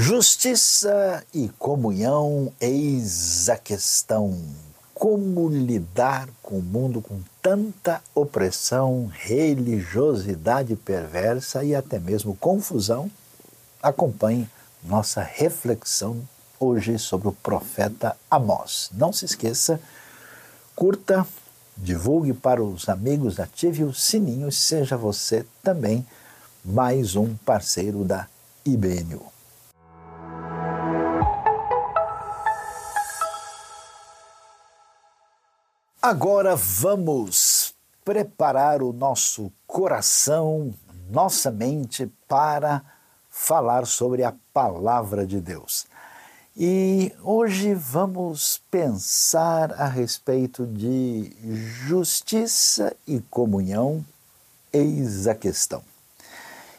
Justiça e comunhão, eis a questão. Como lidar com o mundo com tanta opressão, religiosidade perversa e até mesmo confusão? Acompanhe nossa reflexão hoje sobre o profeta Amós. Não se esqueça, curta, divulgue para os amigos, ative o sininho e seja você também mais um parceiro da IBNU. Agora vamos preparar o nosso coração, nossa mente para falar sobre a palavra de Deus. E hoje vamos pensar a respeito de justiça e comunhão, eis a questão.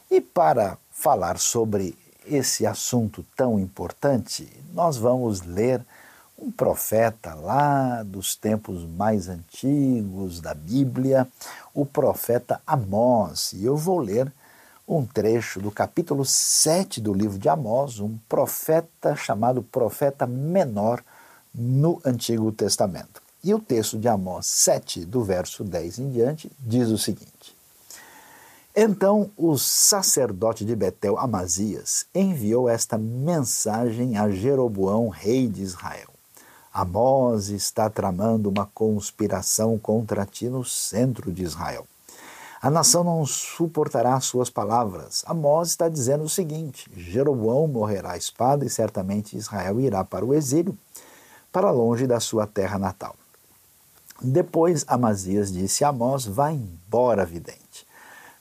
E para falar sobre esse assunto tão importante, nós vamos ler um profeta lá dos tempos mais antigos da Bíblia, o profeta Amós. E eu vou ler um trecho do capítulo 7 do livro de Amós, um profeta chamado profeta menor no Antigo Testamento. E o texto de Amós 7, do verso 10 em diante, diz o seguinte: Então o sacerdote de Betel, Amazias, enviou esta mensagem a Jeroboão, rei de Israel. Amós está tramando uma conspiração contra ti no centro de Israel. A nação não suportará suas palavras. Amós está dizendo o seguinte: Jeroboão morrerá espada e certamente Israel irá para o exílio, para longe da sua terra natal. Depois Amazias disse a Amós: Vá embora, vidente.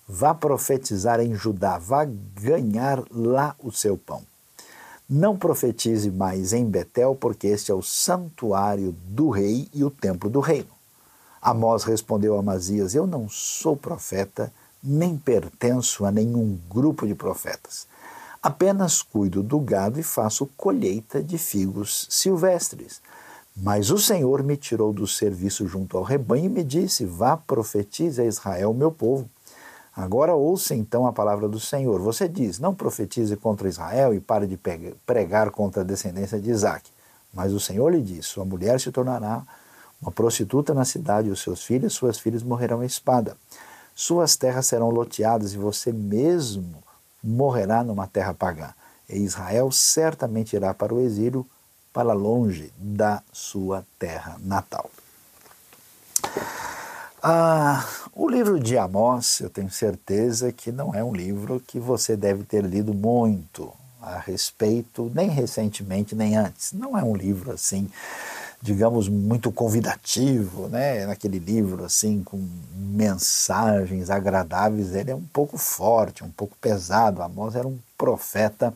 Vá profetizar em Judá, vá ganhar lá o seu pão. Não profetize mais em Betel, porque este é o santuário do rei e o templo do reino. Amós respondeu a Amazias: Eu não sou profeta, nem pertenço a nenhum grupo de profetas. Apenas cuido do gado e faço colheita de figos silvestres. Mas o Senhor me tirou do serviço junto ao rebanho e me disse: Vá, profetize a Israel, meu povo. Agora ouça então a palavra do Senhor. Você diz: Não profetize contra Israel e pare de pregar contra a descendência de Isaac. Mas o Senhor lhe diz: Sua mulher se tornará uma prostituta na cidade, e os seus filhos suas filhas morrerão à espada. Suas terras serão loteadas e você mesmo morrerá numa terra pagã. E Israel certamente irá para o exílio, para longe da sua terra natal. Ah, o livro de Amós, eu tenho certeza que não é um livro que você deve ter lido muito a respeito, nem recentemente, nem antes. Não é um livro assim, digamos, muito convidativo, né? Naquele livro assim, com mensagens agradáveis, ele é um pouco forte, um pouco pesado. Amós era um profeta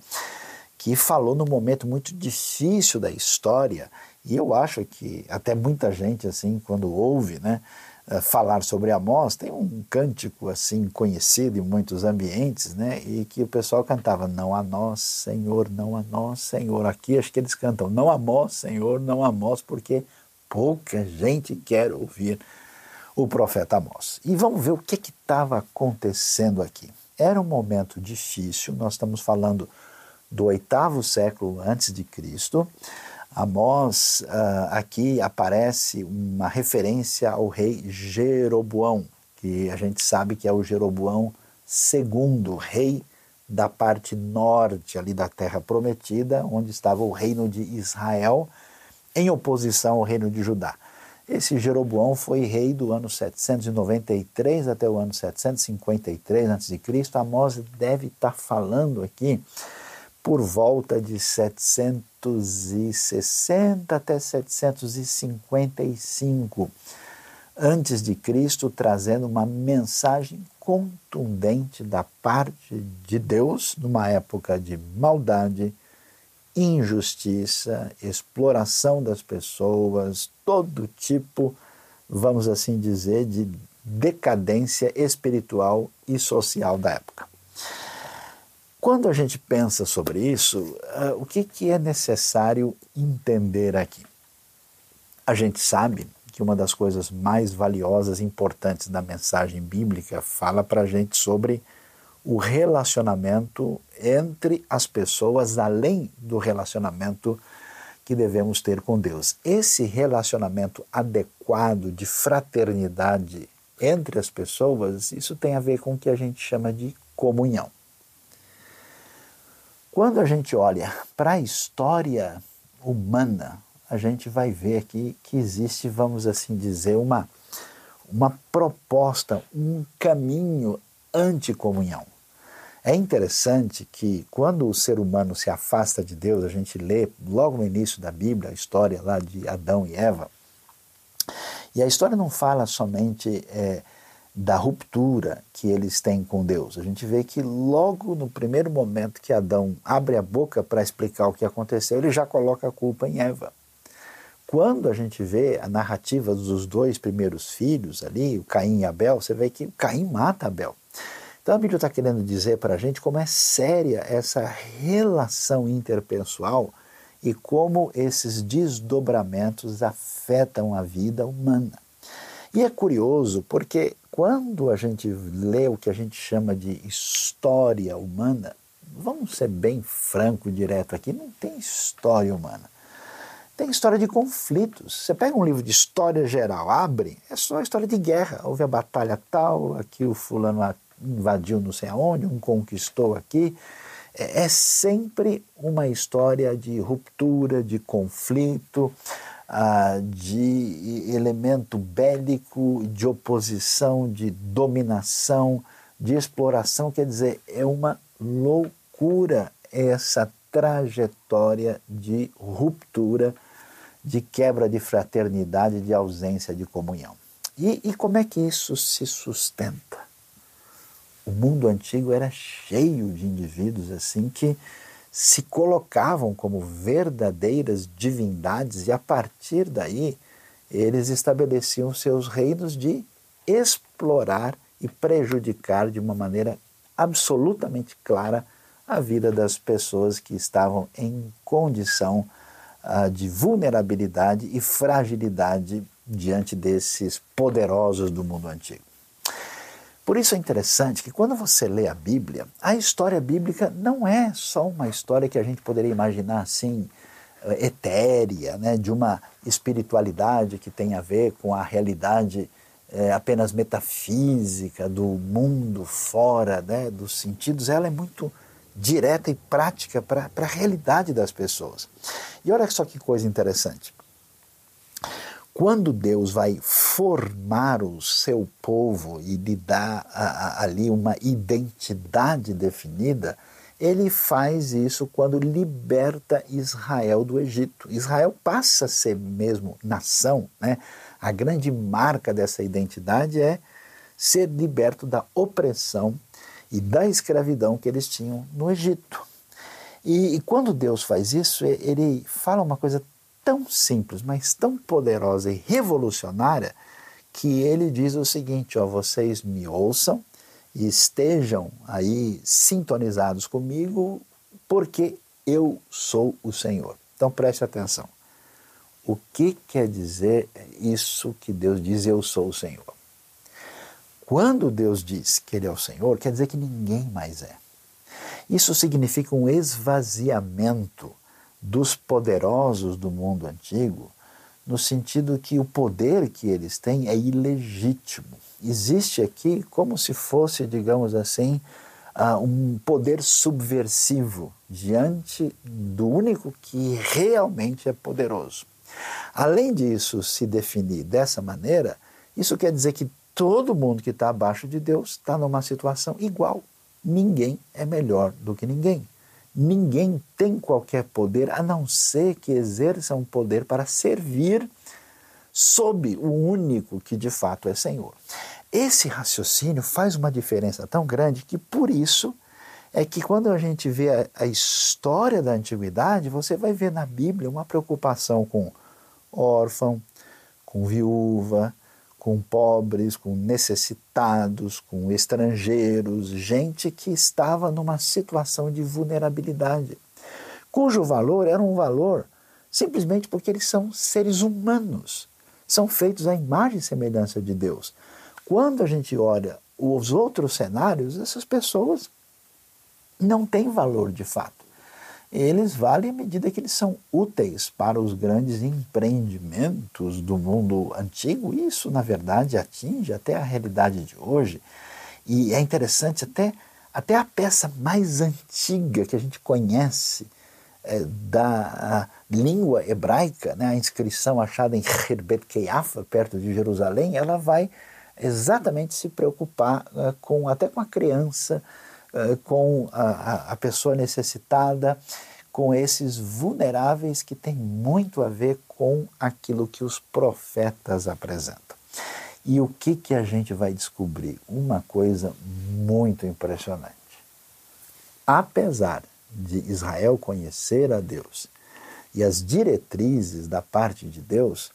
que falou num momento muito difícil da história, e eu acho que até muita gente assim, quando ouve, né? Eh, falar sobre Amós, tem um cântico assim conhecido em muitos ambientes, né? E que o pessoal cantava: Não a nós, Senhor, não a nós, Senhor. Aqui acho que eles cantam: Não a nós, Senhor, não a nós, porque pouca gente quer ouvir o profeta Amós. E vamos ver o que estava acontecendo aqui. Era um momento difícil, nós estamos falando do oitavo século antes de Cristo. Amós, uh, aqui aparece uma referência ao rei Jeroboão, que a gente sabe que é o Jeroboão II, rei da parte norte ali da terra prometida, onde estava o reino de Israel, em oposição ao reino de Judá. Esse Jeroboão foi rei do ano 793 até o ano 753 a.C. Amós deve estar falando aqui por volta de 760 até 755 antes de Cristo, trazendo uma mensagem contundente da parte de Deus numa época de maldade, injustiça, exploração das pessoas, todo tipo, vamos assim dizer, de decadência espiritual e social da época. Quando a gente pensa sobre isso, uh, o que, que é necessário entender aqui? A gente sabe que uma das coisas mais valiosas e importantes da mensagem bíblica fala para a gente sobre o relacionamento entre as pessoas, além do relacionamento que devemos ter com Deus. Esse relacionamento adequado de fraternidade entre as pessoas, isso tem a ver com o que a gente chama de comunhão. Quando a gente olha para a história humana, a gente vai ver aqui que existe, vamos assim dizer, uma, uma proposta, um caminho anticomunhão. É interessante que quando o ser humano se afasta de Deus, a gente lê logo no início da Bíblia a história lá de Adão e Eva, e a história não fala somente é, da ruptura que eles têm com Deus. A gente vê que logo no primeiro momento que Adão abre a boca para explicar o que aconteceu, ele já coloca a culpa em Eva. Quando a gente vê a narrativa dos dois primeiros filhos ali, o Caim e Abel, você vê que Caim mata Abel. Então a Bíblia está querendo dizer para a gente como é séria essa relação interpessoal e como esses desdobramentos afetam a vida humana. E é curioso porque quando a gente lê o que a gente chama de história humana, vamos ser bem franco e direto aqui, não tem história humana. Tem história de conflitos. Você pega um livro de história geral, abre, é só história de guerra. Houve a batalha tal, aqui o fulano invadiu não sei aonde, um conquistou aqui. É, é sempre uma história de ruptura, de conflito, de elemento bélico, de oposição, de dominação, de exploração. Quer dizer, é uma loucura essa trajetória de ruptura, de quebra de fraternidade, de ausência de comunhão. E, e como é que isso se sustenta? o mundo antigo era cheio de indivíduos assim que se colocavam como verdadeiras divindades e a partir daí eles estabeleciam seus reinos de explorar e prejudicar de uma maneira absolutamente clara a vida das pessoas que estavam em condição uh, de vulnerabilidade e fragilidade diante desses poderosos do mundo antigo. Por isso é interessante que quando você lê a Bíblia, a história bíblica não é só uma história que a gente poderia imaginar assim, eh, etérea, né, de uma espiritualidade que tem a ver com a realidade é, apenas metafísica do mundo fora né, dos sentidos. Ela é muito direta e prática para a realidade das pessoas. E olha só que coisa interessante. Quando Deus vai formar o seu povo e lhe dar a, a, ali uma identidade definida, ele faz isso quando liberta Israel do Egito. Israel passa a ser mesmo nação, né? A grande marca dessa identidade é ser liberto da opressão e da escravidão que eles tinham no Egito. E, e quando Deus faz isso, ele fala uma coisa tão simples, mas tão poderosa e revolucionária que ele diz o seguinte: ó, vocês me ouçam e estejam aí sintonizados comigo, porque eu sou o Senhor. Então preste atenção. O que quer dizer isso que Deus diz eu sou o Senhor? Quando Deus diz que Ele é o Senhor, quer dizer que ninguém mais é. Isso significa um esvaziamento dos poderosos do mundo antigo, no sentido que o poder que eles têm é ilegítimo. Existe aqui como se fosse, digamos assim, uh, um poder subversivo diante do único que realmente é poderoso. Além disso se definir dessa maneira, isso quer dizer que todo mundo que está abaixo de Deus está numa situação igual. Ninguém é melhor do que ninguém. Ninguém tem qualquer poder a não ser que exerça um poder para servir sob o único que de fato é Senhor. Esse raciocínio faz uma diferença tão grande que por isso é que quando a gente vê a, a história da antiguidade, você vai ver na Bíblia uma preocupação com órfão, com viúva, com pobres, com necessitados, com estrangeiros, gente que estava numa situação de vulnerabilidade, cujo valor era um valor simplesmente porque eles são seres humanos, são feitos à imagem e semelhança de Deus. Quando a gente olha os outros cenários, essas pessoas não têm valor de fato. Eles valem à medida que eles são úteis para os grandes empreendimentos do mundo antigo. Isso, na verdade, atinge até a realidade de hoje. E é interessante, até, até a peça mais antiga que a gente conhece é, da língua hebraica, né, a inscrição achada em Herbet Keiafa, perto de Jerusalém, ela vai exatamente se preocupar uh, com até com a criança, uh, com a, a, pessoa necessitada, com esses vulneráveis que tem muito a ver com aquilo que os profetas apresentam. E o que, que a gente vai descobrir? Uma coisa muito impressionante. Apesar de Israel conhecer a Deus e as diretrizes da parte de Deus,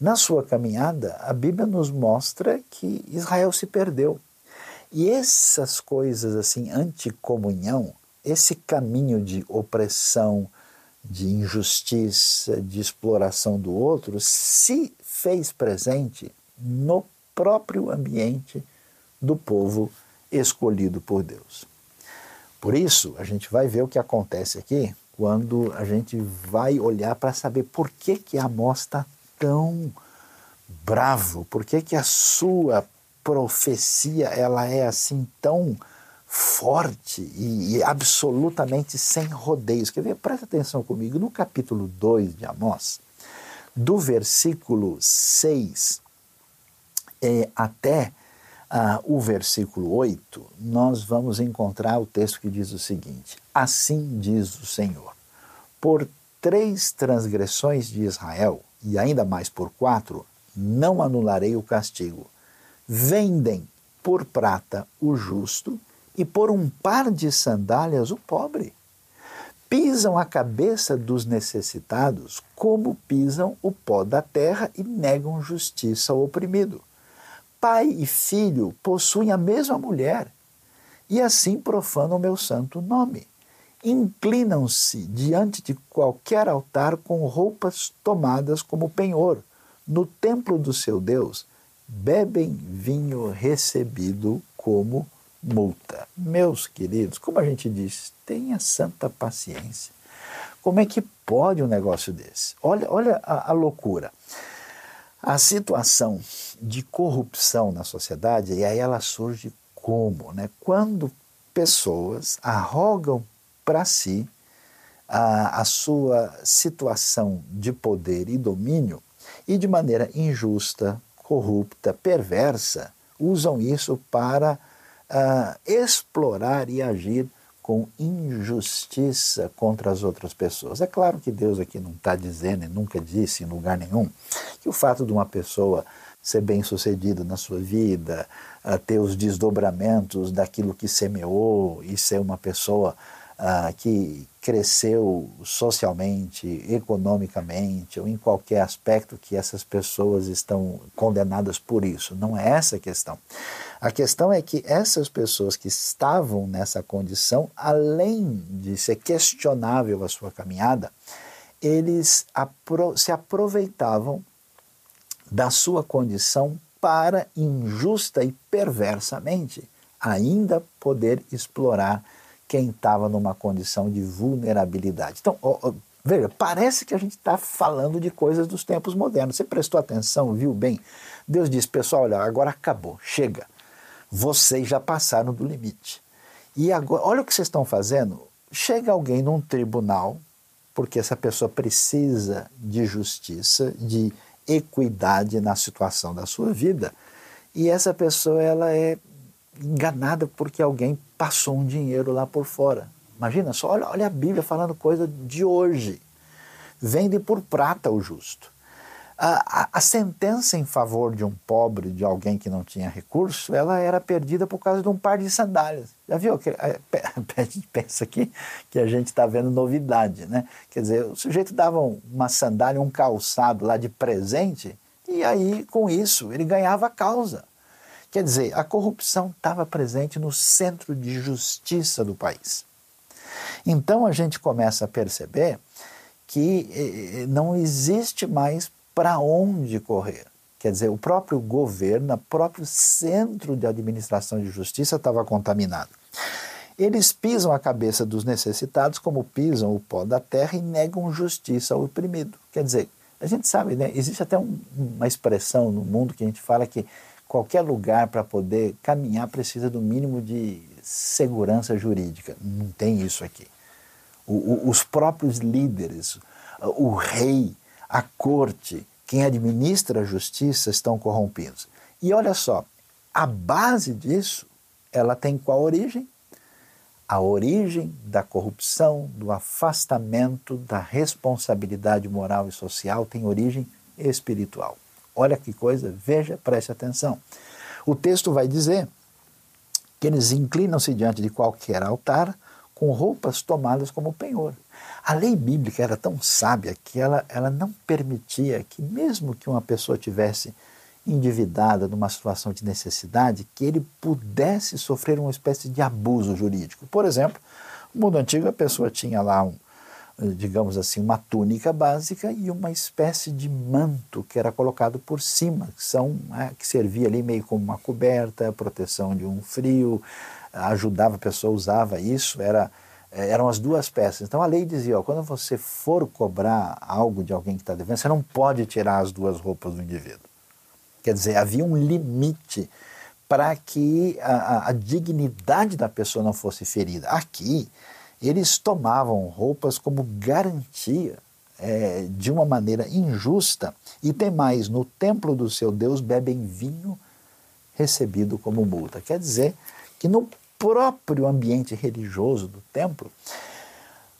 na sua caminhada, a Bíblia nos mostra que Israel se perdeu. E essas coisas assim, anticomunhão, esse caminho de opressão, de injustiça, de exploração do outro, se fez presente no próprio ambiente do povo escolhido por Deus. Por isso, a gente vai ver o que acontece aqui quando a gente vai olhar para saber por que, que Amós está tão bravo, por que, que a sua profecia ela é assim tão forte e, e, absolutamente sem rodeios. Quer ver? Presta atenção comigo. No capítulo 2 de Amós, do versículo 6 é, até ah, o versículo 8, nós vamos encontrar o texto que diz o seguinte: Assim diz o Senhor, por três transgressões de Israel, e ainda mais por quatro, não anularei o castigo. Vendem por prata o justo e por um par de sandálias o pobre. Pisam a cabeça dos necessitados como pisam o pó da terra e negam justiça ao oprimido. Pai e filho possuem a mesma mulher e assim profanam o meu santo nome. Inclinam-se diante de qualquer altar com roupas tomadas como penhor. No templo do seu Deus, bebem vinho recebido como multa. Meus queridos, como a gente diz, tenha santa paciência. Como é que pode um negócio desse? Olha, olha a, a loucura. A situação de corrupção na sociedade, e aí ela surge como? Né? Quando pessoas arrogam para si a, a sua situação de poder e domínio e de maneira injusta, corrupta, perversa, usam isso para uh, explorar e agir com injustiça contra as outras pessoas. É claro que Deus aqui não está dizendo e nunca disse em lugar nenhum que o fato de uma pessoa ser bem sucedido na sua vida, uh, ter os desdobramentos daquilo que semeou e ser uma pessoa uh, que cresceu socialmente, economicamente ou em qualquer aspecto que essas pessoas estão condenadas por isso. Não é essa a questão. A questão é que essas pessoas que estavam nessa condição, além de ser questionável a sua caminhada, eles apro se aproveitavam da sua condição para injusta e perversamente ainda poder explorar quem estava numa condição de vulnerabilidade. Então, ó, ó, veja, parece que a gente está falando de coisas dos tempos modernos. Você prestou atenção, viu bem? Deus disse, pessoal, olha, agora acabou, chega. Vocês já passaram do limite. E agora, olha o que vocês estão fazendo. Chega alguém num tribunal, porque essa pessoa precisa de justiça, de equidade na situação da sua vida, e essa pessoa ela é enganada porque alguém passou um dinheiro lá por fora. Imagina só, olha, olha a Bíblia falando coisa de hoje. Vende por prata o justo. A, a, a, sentença em favor de um pobre, de alguém que não tinha recurso, ela era perdida por causa de um par de sandálias. Já viu? A gente pensa aqui que a gente está vendo novidade, né? Quer dizer, o sujeito dava uma sandália, um calçado lá de presente, e aí, com isso, ele ganhava a causa. Quer dizer, a corrupção estava presente no centro de justiça do país. Então a gente começa a perceber que eh, eh, não existe mais para onde correr. Quer dizer, o próprio governo, o próprio centro de administração de justiça estava contaminado. Eles pisam a cabeça dos necessitados como pisam o pó da terra e negam justiça ao oprimido. Quer dizer, a gente sabe, né? existe até um, uma expressão no mundo que a gente fala que qualquer lugar para poder caminhar precisa do mínimo de segurança jurídica. Não tem isso aqui. O, o, os próprios líderes, o rei, a corte, quem administra a justiça estão corrompidos. E olha só, a base disso, ela tem qual origem? A origem da corrupção, do afastamento da responsabilidade moral e social tem origem espiritual. Olha que coisa, veja, preste atenção. O texto vai dizer que eles inclinam-se diante de qualquer altar com roupas tomadas como penhor. A lei bíblica era tão sábia que ela, ela não permitia que, mesmo que uma pessoa tivesse endividada numa situação de necessidade, que ele pudesse sofrer uma espécie de abuso jurídico. Por exemplo, no mundo antigo a pessoa tinha lá um, digamos assim, uma túnica básica e uma espécie de manto que era colocado por cima, que, são, é, que servia ali meio como uma coberta, proteção de um frio, ajudava a pessoa, usava isso, era, é, eram as duas peças. Então a lei dizia, ó, quando você for cobrar algo de alguém que está devendo, você não pode tirar as duas roupas do indivíduo. Quer dizer, havia um limite para que a, a, dignidade da pessoa não fosse ferida. Aqui, eles tomavam roupas como garantia é, de uma maneira injusta. E tem mais: no templo do seu Deus bebem vinho recebido como multa. Quer dizer que no próprio ambiente religioso do templo,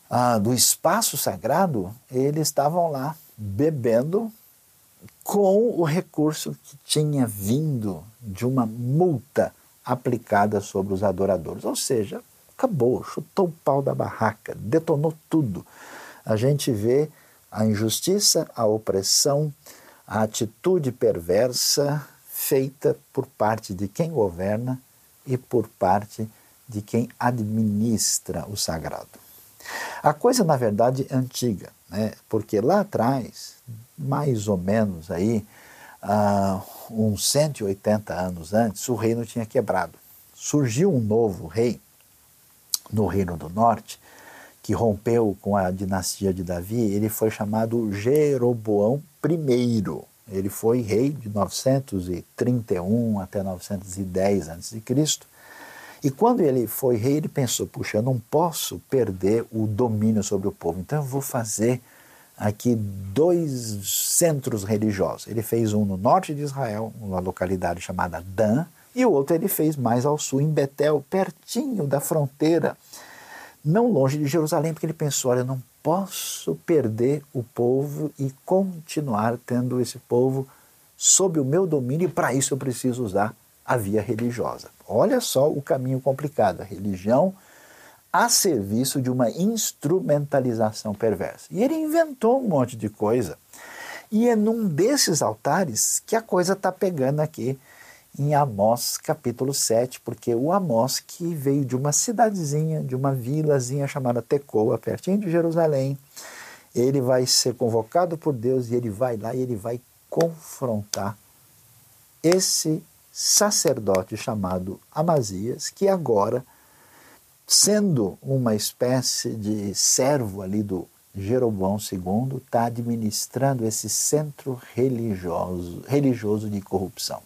ah, do espaço sagrado, eles estavam lá bebendo com o recurso que tinha vindo de uma multa aplicada sobre os adoradores. Ou seja, acabou, chutou o pau da barraca, detonou tudo. A gente vê a injustiça, a opressão, a atitude perversa feita por parte de quem governa e por parte de quem administra o sagrado. A coisa, na verdade, é antiga, né? porque lá atrás, mais ou menos aí, uh, uns 180 anos antes, o reino tinha quebrado. Surgiu um novo rei no Reino do Norte, que rompeu com a dinastia de Davi, ele foi chamado Jeroboão I. Ele foi rei de 931 até 910 a.C. E quando ele foi rei, ele pensou: puxa, eu não posso perder o domínio sobre o povo, então eu vou fazer aqui dois centros religiosos. Ele fez um no norte de Israel, uma localidade chamada Dan, e o outro ele fez mais ao sul, em Betel, pertinho da fronteira, não longe de Jerusalém, porque ele pensou: olha, eu não posso perder o povo e continuar tendo esse povo sob o meu domínio, e para isso eu preciso usar a via religiosa. Olha só o caminho complicado, a religião a serviço de uma instrumentalização perversa. E ele inventou um monte de coisa. E é num desses altares que a coisa está pegando aqui em Amós capítulo 7, porque o Amós que veio de uma cidadezinha, de uma vilazinha chamada Tecoa, pertinho de Jerusalém, ele vai ser convocado por Deus e ele vai lá e ele vai confrontar esse sacerdote chamado Amazias, que agora, sendo uma espécie de servo ali do Jeroboão II, está administrando esse centro religioso, religioso de corrupção.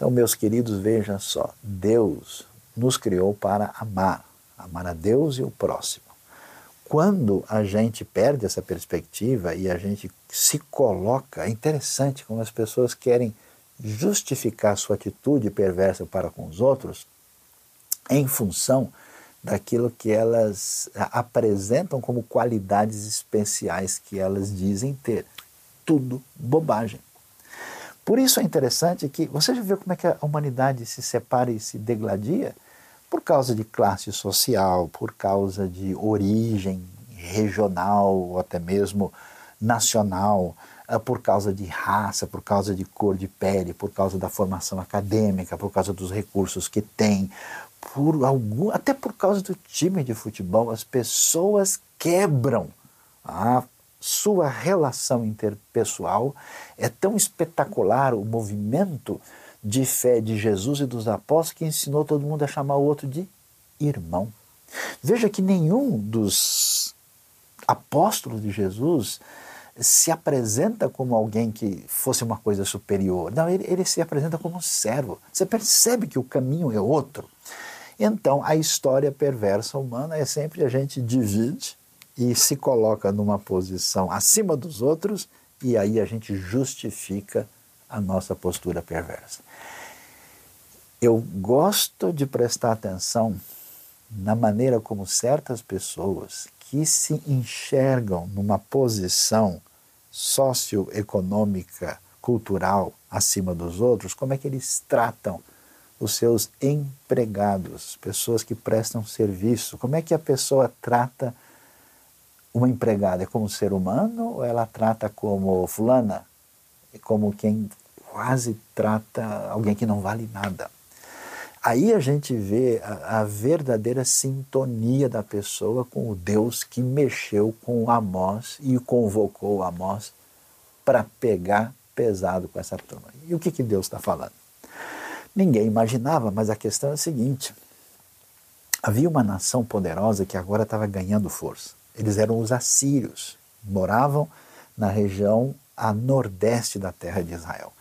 Então, meus queridos, vejam só: Deus nos criou para amar, amar a Deus e o próximo. Quando a gente perde essa perspectiva e a gente se coloca, é interessante como as pessoas querem justificar sua atitude perversa para com os outros em função daquilo que elas apresentam como qualidades especiais que elas dizem ter. Tudo bobagem. Por isso é interessante que você já viu como é que a humanidade se separa e se degladia? Por causa de classe social, por causa de origem regional ou até mesmo nacional, ah, por causa de raça, por causa de cor de pele, por causa da formação acadêmica, por causa dos recursos que tem, por algum, até por causa do time de futebol, as pessoas quebram a sua relação interpessoal, é tão espetacular o movimento de fé de Jesus e dos apóstolos que ensinou todo mundo a chamar o outro de irmão. Veja que nenhum dos apóstolos de Jesus se apresenta como alguém que fosse uma coisa superior. Não, ele, ele se apresenta como um servo. Você percebe que o caminho é outro. Então, a história perversa humana é sempre a gente divide e se coloca numa posição acima dos outros e aí a gente justifica a nossa postura perversa. Eu gosto de prestar atenção na maneira como certas pessoas que se enxergam numa posição socioeconômica, cultural acima dos outros, como é que eles tratam os seus empregados, pessoas que prestam serviço. Como é que a pessoa trata uma empregada? Como ser humano ou ela trata como fulana? É como quem quase trata alguém que não vale nada. Aí a gente vê a, a, verdadeira sintonia da pessoa com o Deus que mexeu com Amós e convocou Amós para pegar pesado com essa turma. E o que, que Deus está falando? Ninguém imaginava, mas a questão é a seguinte: havia uma nação poderosa que agora estava ganhando força. Eles eram os assírios, moravam na região a nordeste da terra de Israel.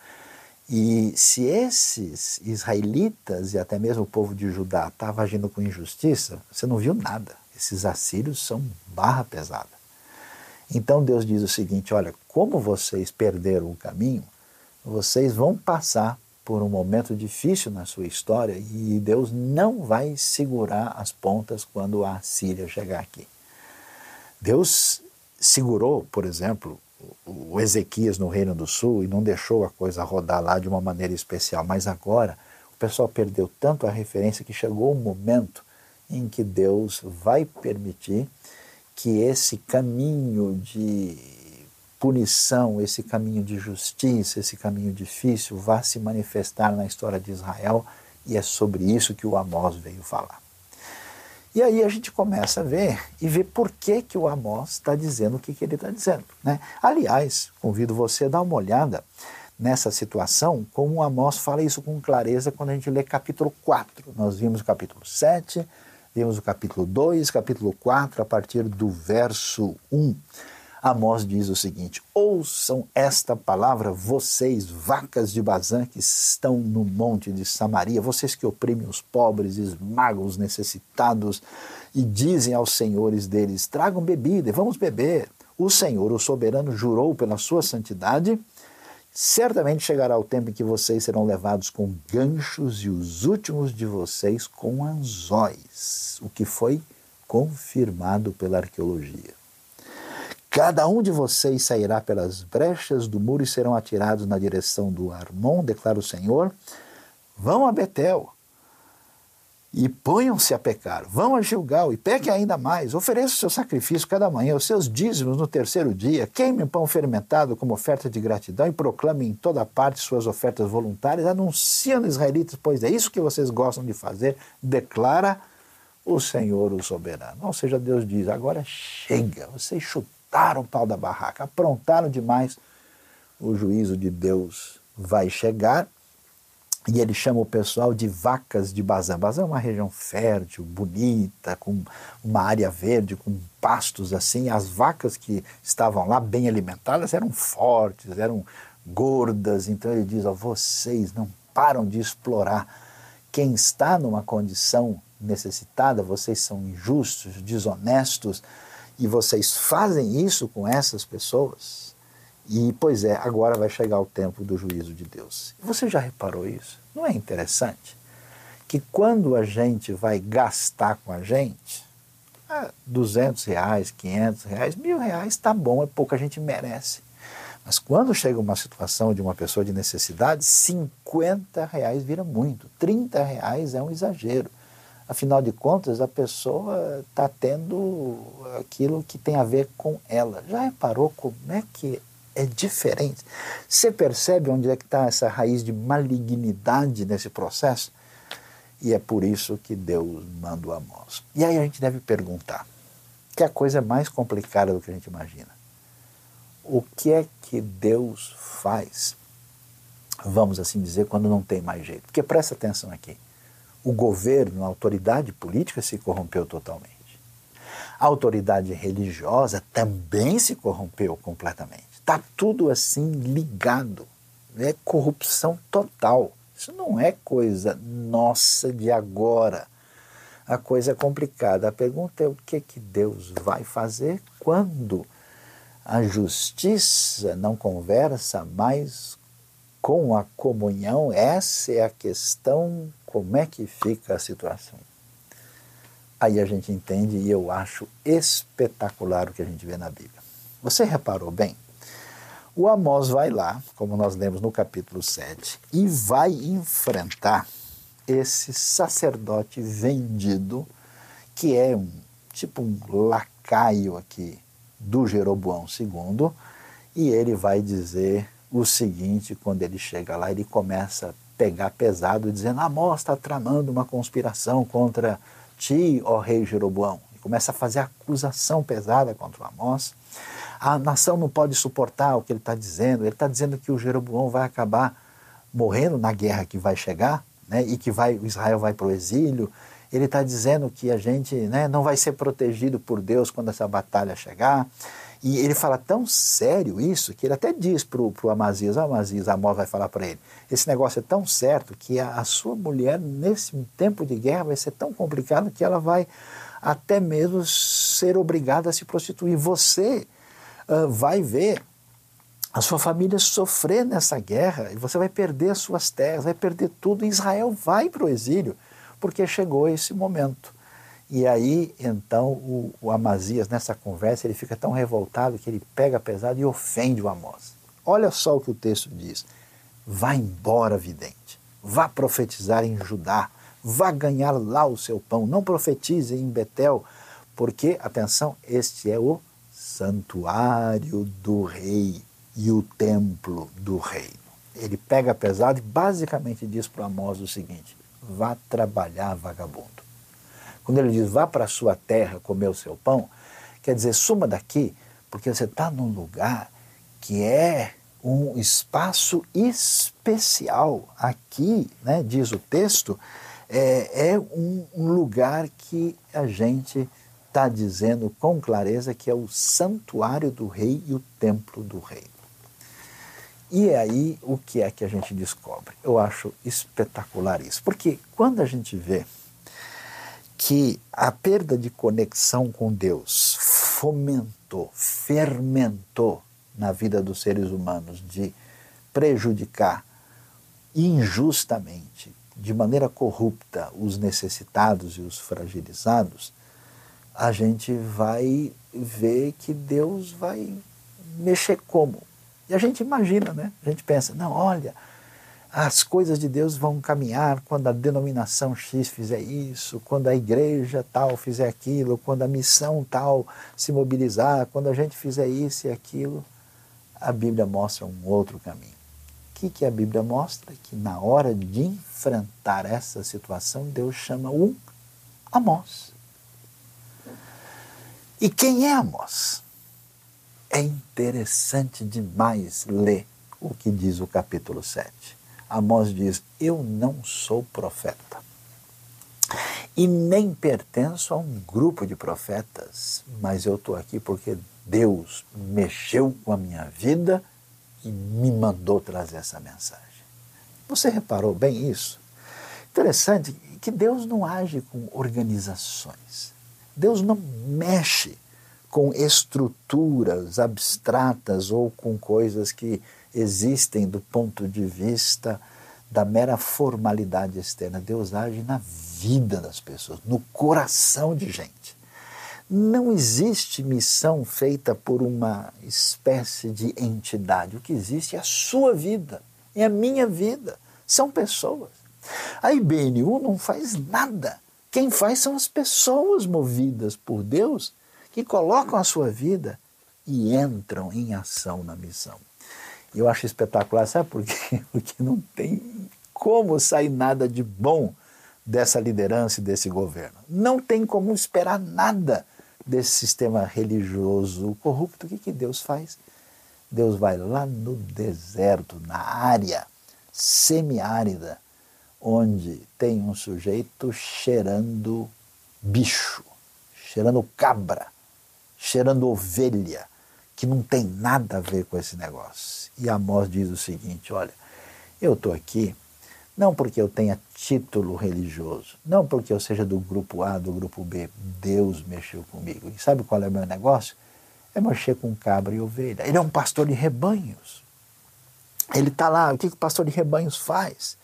E se esses israelitas e até mesmo o povo de Judá estavam agindo com injustiça, você não viu nada. Esses assírios são barra pesada. Então Deus diz o seguinte: olha, como vocês perderam o caminho, vocês vão passar por um momento difícil na sua história e Deus não vai segurar as pontas quando a Síria chegar aqui. Deus segurou, por exemplo, o Ezequias no Reino do Sul e não deixou a coisa rodar lá de uma maneira especial. Mas agora o pessoal perdeu tanto a referência que chegou um momento em que Deus vai permitir que esse caminho de punição, esse caminho de justiça, esse caminho difícil vá se manifestar na história de Israel e é sobre isso que o Amós veio falar. E aí a gente começa a ver e ver por que, que o Amós está dizendo o que, que ele está dizendo. Né? Aliás, convido você a dar uma olhada nessa situação, como o Amós fala isso com clareza quando a gente lê capítulo 4. Nós vimos o capítulo 7, vimos o capítulo 2, capítulo 4, a partir do verso 1. Amós diz o seguinte: Ouçam esta palavra, vocês, vacas de Bazã, que estão no monte de Samaria, vocês que oprimem os pobres, esmagam os necessitados e dizem aos senhores deles: tragam bebida e vamos beber. O Senhor, o soberano, jurou pela sua santidade. Certamente chegará o tempo em que vocês serão levados com ganchos e os últimos de vocês com anzóis, o que foi confirmado pela arqueologia. Cada um de vocês sairá pelas brechas do muro e serão atirados na direção do Armon, declara o Senhor. Vão a Betel e ponham-se a pecar. Vão a Gilgal e pequem ainda mais. Ofereçam o seu sacrifício cada manhã, os seus dízimos no terceiro dia. Queimem pão fermentado como oferta de gratidão e proclamem em toda parte suas ofertas voluntárias. Anunciem aos israelitas, pois é isso que vocês gostam de fazer, declara o Senhor, o soberano. Ou seja, Deus diz: agora chega, vocês chutaram botaram o pau da barraca, aprontaram demais, o juízo de Deus vai chegar e ele chama o pessoal de vacas de Bazã. Bazã é uma região fértil, bonita, com uma área verde, com pastos assim. As vacas que estavam lá bem alimentadas eram fortes, eram gordas. Então ele diz: ó, vocês não param de explorar quem está numa condição necessitada, vocês são injustos, desonestos e vocês fazem isso com essas pessoas, e pois é, agora vai chegar o tempo do juízo de Deus. Você já reparou isso? Não é interessante? Que quando a gente vai gastar com a gente, é 200 reais, 500 reais, mil reais, tá bom, é pouco, a gente merece. Mas quando chega uma situação de uma pessoa de necessidade, 50 reais vira muito, 30 reais é um exagero. Afinal de contas, a pessoa está tendo aquilo que tem a ver com ela. Já reparou como é que é diferente? Você percebe onde é que está essa raiz de malignidade nesse processo? E é por isso que Deus manda o Amós. E aí a gente deve perguntar, que a coisa é mais complicada do que a gente imagina. o que é que Deus faz, vamos assim dizer, quando não tem mais jeito. Porque presta atenção aqui, o governo, a autoridade política se corrompeu totalmente. A autoridade religiosa também se corrompeu completamente. Está tudo assim ligado. É corrupção total. Isso não é coisa nossa de agora. A coisa é complicada. A pergunta é o que, que Deus vai fazer quando a justiça não conversa mais com a comunhão. Essa é a questão. Como é que fica a situação? Aí a gente entende e eu acho espetacular o que a gente vê na Bíblia. Você reparou bem? O Amós vai lá, como nós lemos no capítulo 7, e vai enfrentar esse sacerdote vendido, que é um tipo um lacaio aqui do Jeroboão II, e ele vai dizer o seguinte quando ele chega lá, ele começa a pegar pesado, dizendo: Amós está tramando uma conspiração contra ti, ó rei Jeroboão. E começa a fazer acusação pesada contra o Amós a nação não pode suportar o que ele está dizendo. Ele está dizendo que o Jeroboão vai acabar morrendo na guerra que vai chegar, né, e que vai, o Israel vai para o exílio. Ele está dizendo que a gente né, não vai ser protegido por Deus quando essa batalha chegar. E ele fala tão sério isso que ele até diz para o Amazias, oh, Amazias, Amós vai falar para ele, esse negócio é tão certo que a, a, sua mulher, nesse tempo de guerra, vai ser tão complicado que ela vai até mesmo ser obrigada a se prostituir. Você uh, vai ver a sua família sofrer nessa guerra e você vai perder as suas terras, vai perder tudo. Israel vai para o exílio porque chegou esse momento. E aí, então, o, o, Amazias, nessa conversa, ele fica tão revoltado que ele pega pesado e ofende o Amós. Olha só o que o texto diz. Vá embora, vidente. Vá profetizar em Judá. Vá ganhar lá o seu pão. Não profetize em Betel, porque, atenção, este é o santuário do rei e o templo do reino. Ele pega pesado e basicamente diz para Amós o seguinte: vá trabalhar, vagabundo. Quando ele diz vá para a sua terra comer o seu pão, quer dizer, suma daqui, porque você está num lugar que é um espaço especial. Aqui, né, diz o texto, é, é um, um lugar que a gente está dizendo com clareza que é o santuário do rei e o templo do rei. E é aí o que é que a gente descobre? Eu acho espetacular isso, porque quando a gente vê que a perda de conexão com Deus fomentou, fermentou na vida dos seres humanos de prejudicar injustamente, de maneira corrupta, os necessitados e os fragilizados, a gente vai ver que Deus vai mexer como? E a gente imagina, né? A gente pensa, não, olha, as coisas de Deus vão caminhar quando a denominação X fizer isso, quando a igreja tal fizer aquilo, quando a missão tal se mobilizar, quando a gente fizer isso e aquilo. A Bíblia mostra um outro caminho. O que, que a Bíblia mostra? Que na hora de enfrentar essa situação, Deus chama um Amós. E quem é Amós? É interessante demais ler o que diz o capítulo 7. Amós diz: Eu não sou profeta e nem pertenço a um grupo de profetas, mas eu estou aqui porque Deus mexeu com a minha vida e me mandou trazer essa mensagem. Você reparou bem isso? Interessante que Deus não age com organizações. Deus não mexe com estruturas abstratas ou com coisas que existem do ponto de vista da mera formalidade externa. Deus age na vida das pessoas, no coração de gente. Não existe missão feita por uma espécie de entidade. O que existe é a sua vida, é a minha vida. São pessoas. A IBNU não faz nada quem faz são as pessoas movidas por Deus que colocam a sua vida e entram em ação na missão. Eu acho espetacular, sabe por quê? Porque não tem como sair nada de bom dessa liderança e desse governo. Não tem como esperar nada desse sistema religioso corrupto. O que, que Deus faz? Deus vai lá no deserto, na área semiárida, onde tem um sujeito cheirando bicho, cheirando cabra, cheirando ovelha, que não tem nada a ver com esse negócio. E Amós diz o seguinte: olha, eu estou aqui não porque eu tenha título religioso, não porque eu seja do grupo A, do grupo B. Deus mexeu comigo. E sabe qual é o meu negócio? É mexer com cabra e ovelha. Ele é um pastor de rebanhos. Ele está lá, o que, que o pastor de rebanhos faz?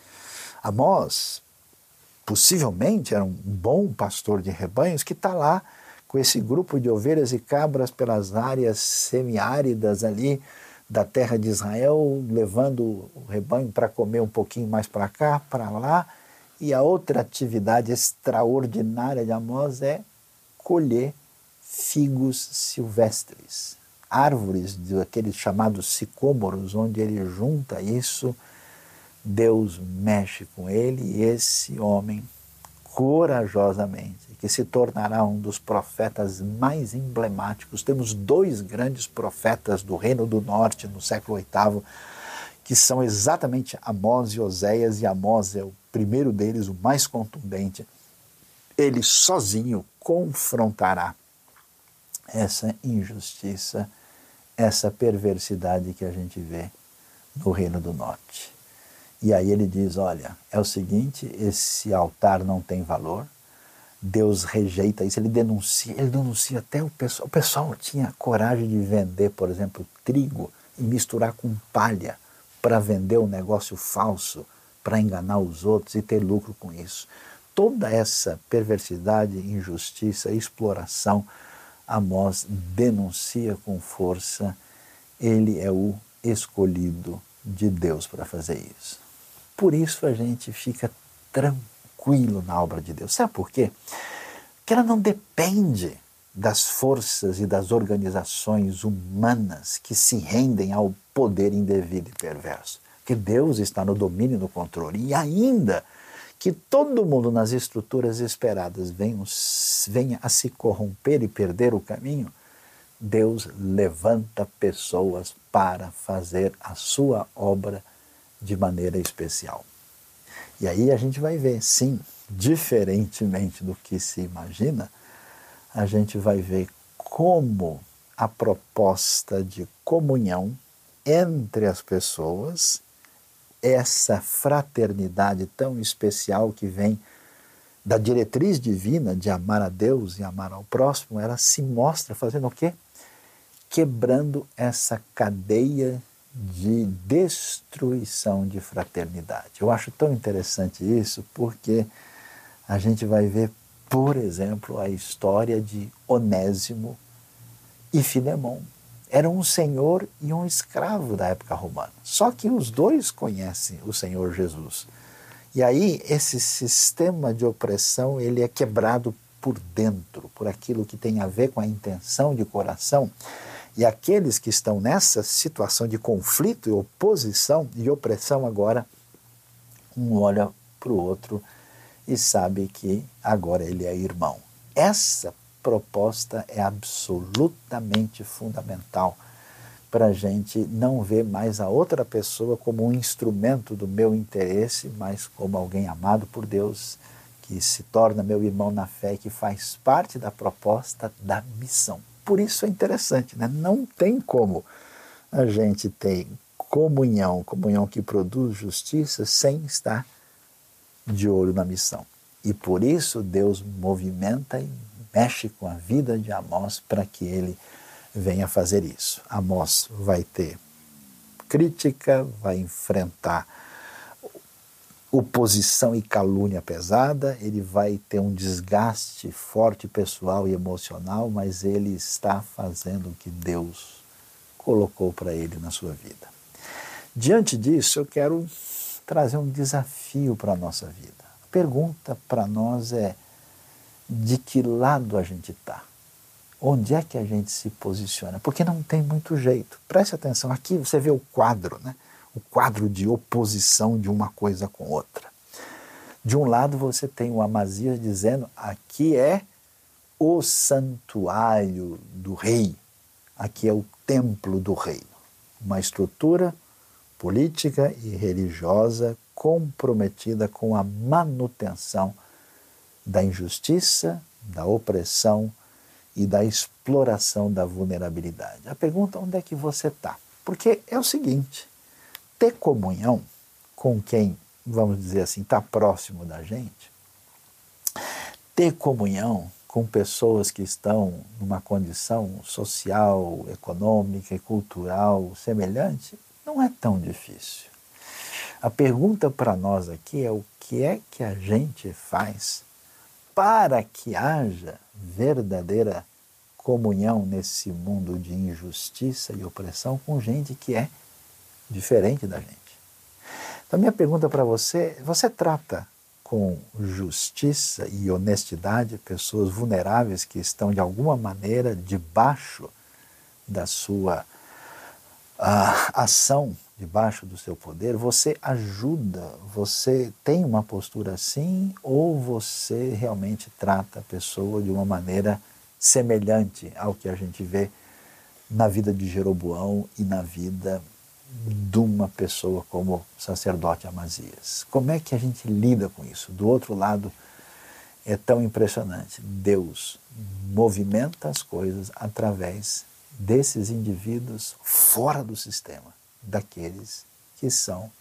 Amós, possivelmente, era um bom pastor de rebanhos que está lá com esse grupo de ovelhas e cabras pelas áreas semiáridas ali, da terra de Israel, levando o rebanho para comer um pouquinho mais para cá, para lá. E a outra atividade extraordinária de Amós é colher figos silvestres, árvores daqueles chamados sicômoros, onde ele junta isso. Deus mexe com ele e esse homem corajosamente que se tornará um dos profetas mais emblemáticos. Temos dois grandes profetas do Reino do Norte no século VIII, que são exatamente Amós e Oséias, e Amós é o primeiro deles, o mais contundente. Ele sozinho confrontará essa injustiça, essa perversidade que a gente vê no Reino do Norte. E aí ele diz: olha, é o seguinte, esse altar não tem valor, Deus rejeita isso, ele denuncia, ele denuncia até o pessoal. O pessoal tinha coragem de vender, por exemplo, trigo e misturar com palha para vender um negócio falso, para enganar os outros e ter lucro com isso. Toda essa perversidade, injustiça, exploração, Amós denuncia com força. Ele é o escolhido de Deus para fazer isso. Por isso a gente fica tranquilo na obra de Deus. Sabe por quê? Porque ela não depende das forças e das organizações humanas que se rendem ao poder indevido e perverso. Que Deus está no domínio e no controle. E ainda que todo mundo nas estruturas esperadas venha, venha a se corromper e perder o caminho, Deus levanta pessoas para fazer a sua obra de maneira especial. E aí a gente vai ver, sim, diferentemente do que se imagina, a gente vai ver como a proposta de comunhão entre as pessoas, essa fraternidade tão especial que vem da diretriz divina de amar a Deus e amar ao próximo, ela se mostra fazendo o quê? Quebrando essa cadeia de destruição de fraternidade. Eu acho tão interessante isso porque a gente vai ver, por exemplo, a história de Onésimo e Filemão. Era um senhor e um escravo da época romana. Só que os dois conhecem o Senhor Jesus. E aí esse sistema de opressão ele é quebrado por dentro, por aquilo que tem a ver com a intenção de coração e aqueles que estão nessa situação de conflito e oposição e opressão agora, um olha para o outro e sabe que agora ele é irmão. Essa proposta é absolutamente fundamental para a gente não ver mais a outra pessoa como um instrumento do meu interesse, mas como alguém amado por Deus, que se torna meu irmão na fé que faz parte da proposta da missão. Por isso é interessante, né? não tem como a gente ter comunhão, comunhão que produz justiça, sem estar de olho na missão. E por isso Deus movimenta e mexe com a vida de Amós para que ele venha fazer isso. Amós vai ter crítica, vai enfrentar oposição e calúnia pesada, ele vai ter um desgaste forte pessoal e emocional, mas ele está fazendo o que Deus colocou para ele na sua vida. Diante disso, eu quero trazer um desafio para a nossa vida. A pergunta para nós é: de que lado a gente está? Onde é que a gente se posiciona? Porque não tem muito jeito. Preste atenção, aqui você vê o quadro, né? O quadro de oposição de uma coisa com outra. De um lado você tem o Amazias dizendo: aqui é o santuário do rei, aqui é o templo do reino. uma estrutura política e religiosa comprometida com a manutenção da injustiça, da opressão e da exploração da vulnerabilidade. A pergunta onde é que você está? Porque é o seguinte: ter comunhão com quem, vamos dizer assim, está próximo da gente, ter comunhão com pessoas que estão numa condição social, econômica e cultural semelhante, não é tão difícil. A pergunta para nós aqui é o que é que a gente faz para que haja verdadeira comunhão nesse mundo de injustiça e opressão com gente que é diferente da gente. Então, minha pergunta para você: você trata com justiça e honestidade pessoas vulneráveis que estão de alguma maneira debaixo da sua uh, ação, debaixo do seu poder? Você ajuda? Você tem uma postura assim? Ou você realmente trata a pessoa de uma maneira semelhante ao que a gente vê na vida de Jeroboão e na vida de uma pessoa como o sacerdote Amazias. Como é que a gente lida com isso? Do outro lado, é tão impressionante. Deus movimenta as coisas através desses indivíduos fora do sistema, daqueles que são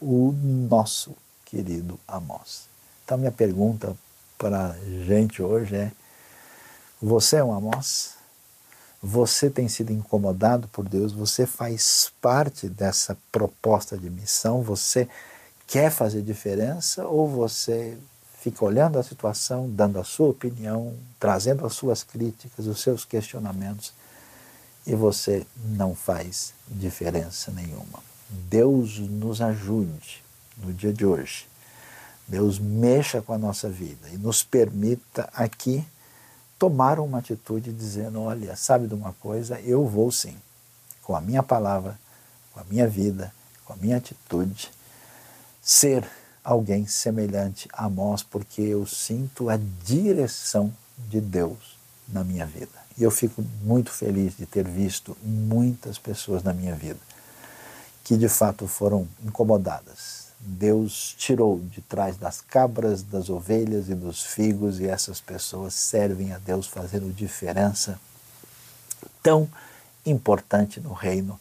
o nosso querido Amós. Então, minha pergunta para a gente hoje é: você é um Amós? Você tem sido incomodado por Deus? Você faz parte dessa proposta de missão? Você quer fazer diferença ou você fica olhando a situação, dando a sua opinião, trazendo as suas críticas, os seus questionamentos e você não faz diferença nenhuma? Deus nos ajude no dia de hoje. Deus mexa com a nossa vida e nos permita aqui tomaram uma atitude dizendo: olha, sabe de uma coisa, eu vou sim, com a minha palavra, com a minha vida, com a minha atitude, ser alguém semelhante a Amós, porque eu sinto a direção de Deus na minha vida. E eu fico muito feliz de ter visto muitas pessoas na minha vida que de fato foram incomodadas Deus tirou de trás das cabras, das ovelhas e dos figos, e essas pessoas servem a Deus fazendo diferença tão importante no reino,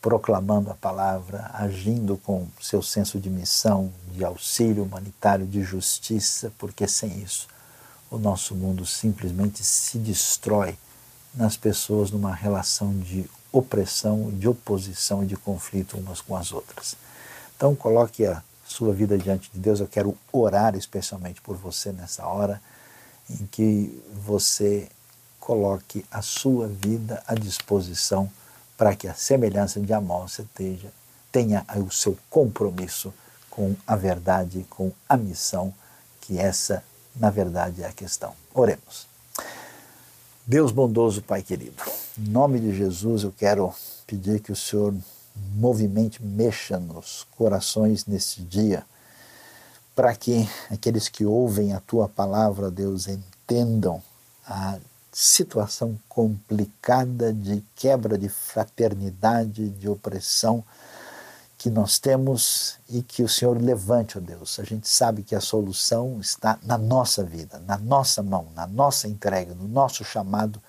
proclamando a palavra, agindo com seu senso de missão, de auxílio humanitário, de justiça, porque sem isso o nosso mundo simplesmente se destrói nas pessoas numa relação de opressão, de oposição e de conflito umas com as outras. Então, coloque a sua vida diante de Deus. Eu quero orar especialmente por você nessa hora em que você coloque a sua vida à disposição para que a semelhança de Amós esteja, tenha o seu compromisso com a verdade, com a missão, que essa, na verdade, é a questão. Oremos. Deus bondoso, Pai querido, em nome de Jesus eu quero pedir que o Senhor movimente, mexa nos corações nesse dia, para que aqueles que ouvem a tua palavra, Deus, entendam a situação complicada de quebra de fraternidade, de opressão que nós temos e que o Senhor levante, ó Deus. A gente sabe que a solução está na nossa vida, na nossa mão, na nossa entrega, no nosso chamado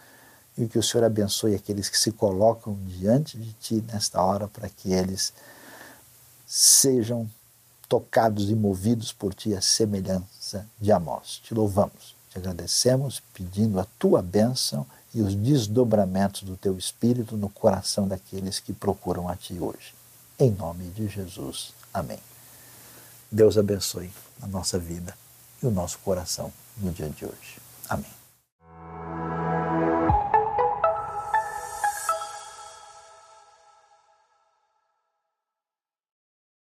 e que o Senhor abençoe aqueles que se colocam diante de Ti nesta hora para que eles sejam tocados e movidos por Ti a semelhança de Amós. Te louvamos, te agradecemos, pedindo a Tua bênção e os desdobramentos do Teu Espírito no coração daqueles que procuram a Ti hoje. Em nome de Jesus. Amém. Deus abençoe a nossa vida e o nosso coração no dia de hoje. Amém.